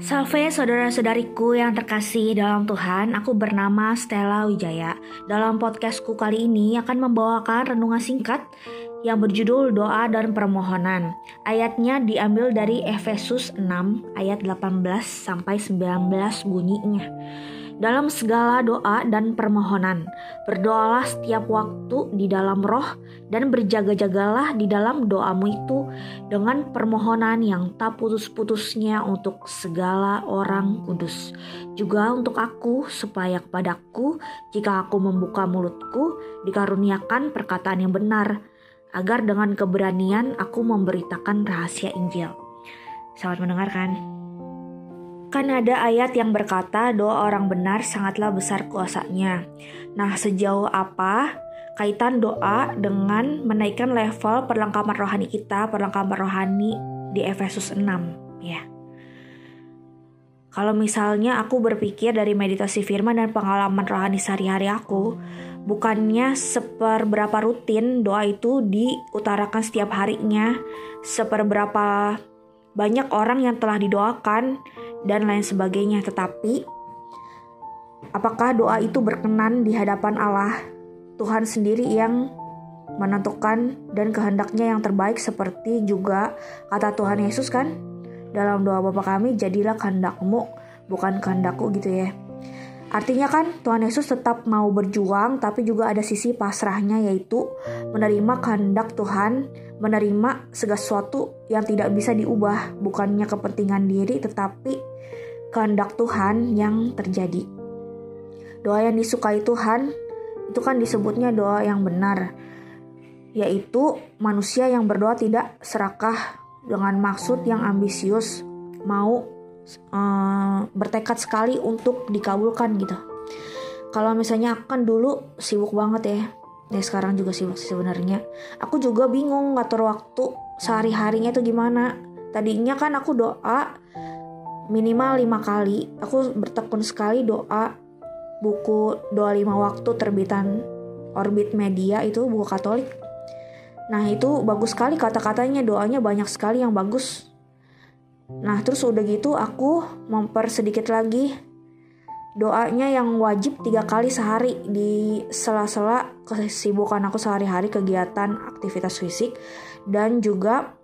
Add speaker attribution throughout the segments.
Speaker 1: Salve saudara-saudariku yang terkasih dalam Tuhan, aku bernama Stella Wijaya. Dalam podcastku kali ini akan membawakan renungan singkat yang berjudul Doa dan Permohonan. Ayatnya diambil dari Efesus 6 ayat 18 sampai 19 bunyinya dalam segala doa dan permohonan. Berdoalah setiap waktu di dalam roh dan berjaga-jagalah di dalam doamu itu dengan permohonan yang tak putus-putusnya untuk segala orang kudus. Juga untuk aku supaya kepadaku jika aku membuka mulutku dikaruniakan perkataan yang benar agar dengan keberanian aku memberitakan rahasia Injil. Selamat mendengarkan. Kan ada ayat yang berkata doa orang benar sangatlah besar kuasanya. Nah, sejauh apa kaitan doa dengan menaikkan level perlengkapan rohani kita, perlengkapan rohani di Efesus 6 ya. Kalau misalnya aku berpikir dari meditasi firman dan pengalaman rohani sehari-hari aku, bukannya seperberapa rutin doa itu diutarakan setiap harinya, seperberapa banyak orang yang telah didoakan dan lain sebagainya. Tetapi apakah doa itu berkenan di hadapan Allah? Tuhan sendiri yang menentukan dan kehendaknya yang terbaik seperti juga kata Tuhan Yesus kan dalam doa Bapa kami jadilah kehendakmu bukan kehendakku gitu ya. Artinya kan Tuhan Yesus tetap mau berjuang tapi juga ada sisi pasrahnya yaitu menerima kehendak Tuhan, menerima segala sesuatu yang tidak bisa diubah, bukannya kepentingan diri tetapi kehendak Tuhan yang terjadi. Doa yang disukai Tuhan itu kan disebutnya doa yang benar, yaitu manusia yang berdoa tidak serakah dengan maksud yang ambisius, mau uh, bertekad sekali untuk dikabulkan gitu. Kalau misalnya aku kan dulu sibuk banget ya, ya sekarang juga sih sebenarnya. Aku juga bingung ngatur waktu sehari-harinya itu gimana. Tadinya kan aku doa minimal lima kali aku bertekun sekali doa buku doa lima waktu terbitan Orbit Media itu buku Katolik. Nah itu bagus sekali kata-katanya doanya banyak sekali yang bagus. Nah terus udah gitu aku mempersedikit lagi doanya yang wajib tiga kali sehari di sela-sela kesibukan aku sehari-hari kegiatan aktivitas fisik dan juga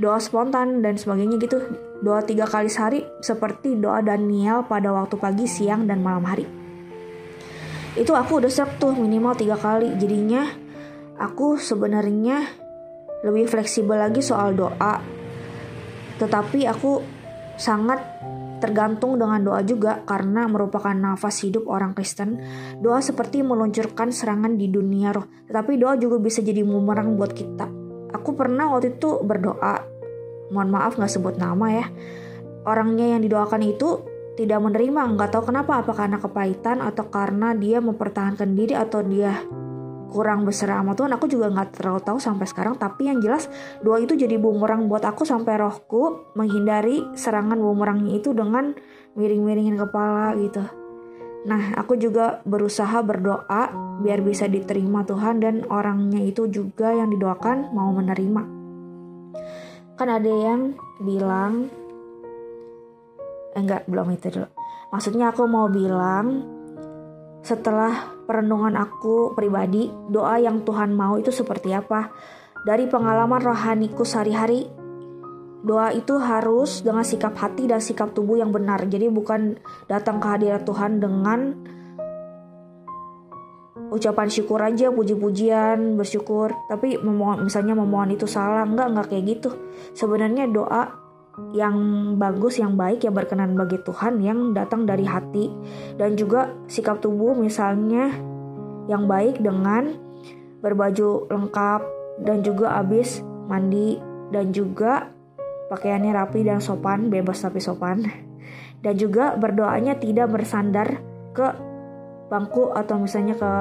Speaker 1: doa spontan dan sebagainya gitu. Doa tiga kali sehari seperti doa Daniel pada waktu pagi, siang, dan malam hari. Itu aku udah siap tuh minimal tiga kali. Jadinya aku sebenarnya lebih fleksibel lagi soal doa. Tetapi aku sangat tergantung dengan doa juga karena merupakan nafas hidup orang Kristen. Doa seperti meluncurkan serangan di dunia roh, tetapi doa juga bisa jadi bumerang buat kita. Aku pernah waktu itu berdoa mohon maaf nggak sebut nama ya orangnya yang didoakan itu tidak menerima nggak tahu kenapa apa karena kepahitan atau karena dia mempertahankan diri atau dia kurang besar sama Tuhan aku juga nggak terlalu tahu sampai sekarang. Tapi yang jelas doa itu jadi bumerang buat aku sampai rohku menghindari serangan bumerangnya itu dengan miring-miringin kepala gitu. Nah aku juga berusaha berdoa biar bisa diterima Tuhan dan orangnya itu juga yang didoakan mau menerima. Kan ada yang bilang eh, enggak belum itu dulu. Maksudnya aku mau bilang setelah perenungan aku pribadi doa yang Tuhan mau itu seperti apa? Dari pengalaman rohaniku sehari-hari doa itu harus dengan sikap hati dan sikap tubuh yang benar. Jadi bukan datang ke hadirat Tuhan dengan ucapan syukur aja puji-pujian bersyukur. Tapi memohon misalnya memohon itu salah enggak enggak kayak gitu. Sebenarnya doa yang bagus yang baik yang berkenan bagi Tuhan yang datang dari hati. Dan juga sikap tubuh misalnya yang baik dengan berbaju lengkap dan juga habis mandi dan juga pakaiannya rapi dan sopan bebas tapi sopan. Dan juga berdoanya tidak bersandar ke bangku atau misalnya ke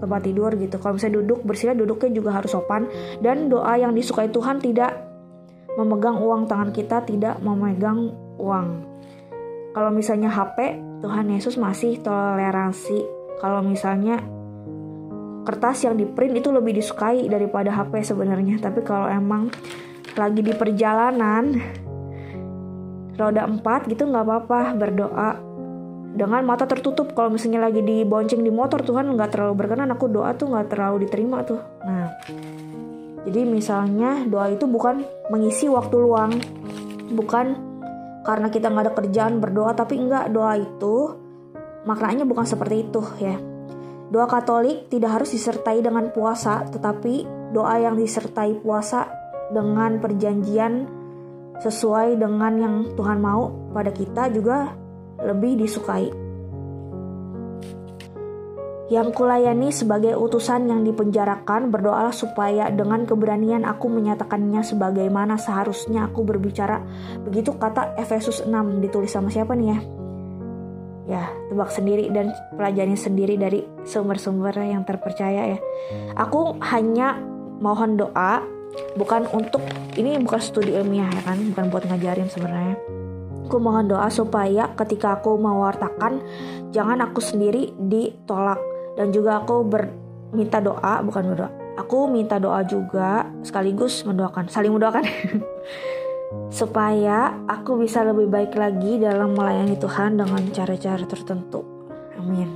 Speaker 1: tempat tidur gitu. Kalau misalnya duduk bersila duduknya juga harus sopan. Dan doa yang disukai Tuhan tidak memegang uang tangan kita tidak memegang uang. Kalau misalnya HP, Tuhan Yesus masih toleransi. Kalau misalnya kertas yang di print itu lebih disukai daripada HP sebenarnya. Tapi kalau emang lagi di perjalanan roda empat gitu nggak apa-apa berdoa dengan mata tertutup kalau misalnya lagi dibonceng di motor Tuhan nggak terlalu berkenan aku doa tuh nggak terlalu diterima tuh nah jadi misalnya doa itu bukan mengisi waktu luang bukan karena kita nggak ada kerjaan berdoa tapi enggak doa itu maknanya bukan seperti itu ya doa Katolik tidak harus disertai dengan puasa tetapi doa yang disertai puasa dengan perjanjian sesuai dengan yang Tuhan mau pada kita juga lebih disukai. Yang kulayani sebagai utusan yang dipenjarakan berdoalah supaya dengan keberanian aku menyatakannya sebagaimana seharusnya aku berbicara. Begitu kata Efesus 6 ditulis sama siapa nih ya? Ya, tebak sendiri dan pelajari sendiri dari sumber-sumber yang terpercaya ya. Aku hanya mohon doa bukan untuk ini bukan studi ilmiah ya kan bukan buat ngajarin sebenarnya aku mohon doa supaya ketika aku mewartakan jangan aku sendiri ditolak dan juga aku berminta doa bukan berdoa. Aku minta doa juga sekaligus mendoakan saling mendoakan. Supaya aku bisa lebih baik lagi dalam melayani Tuhan dengan cara-cara tertentu. Amin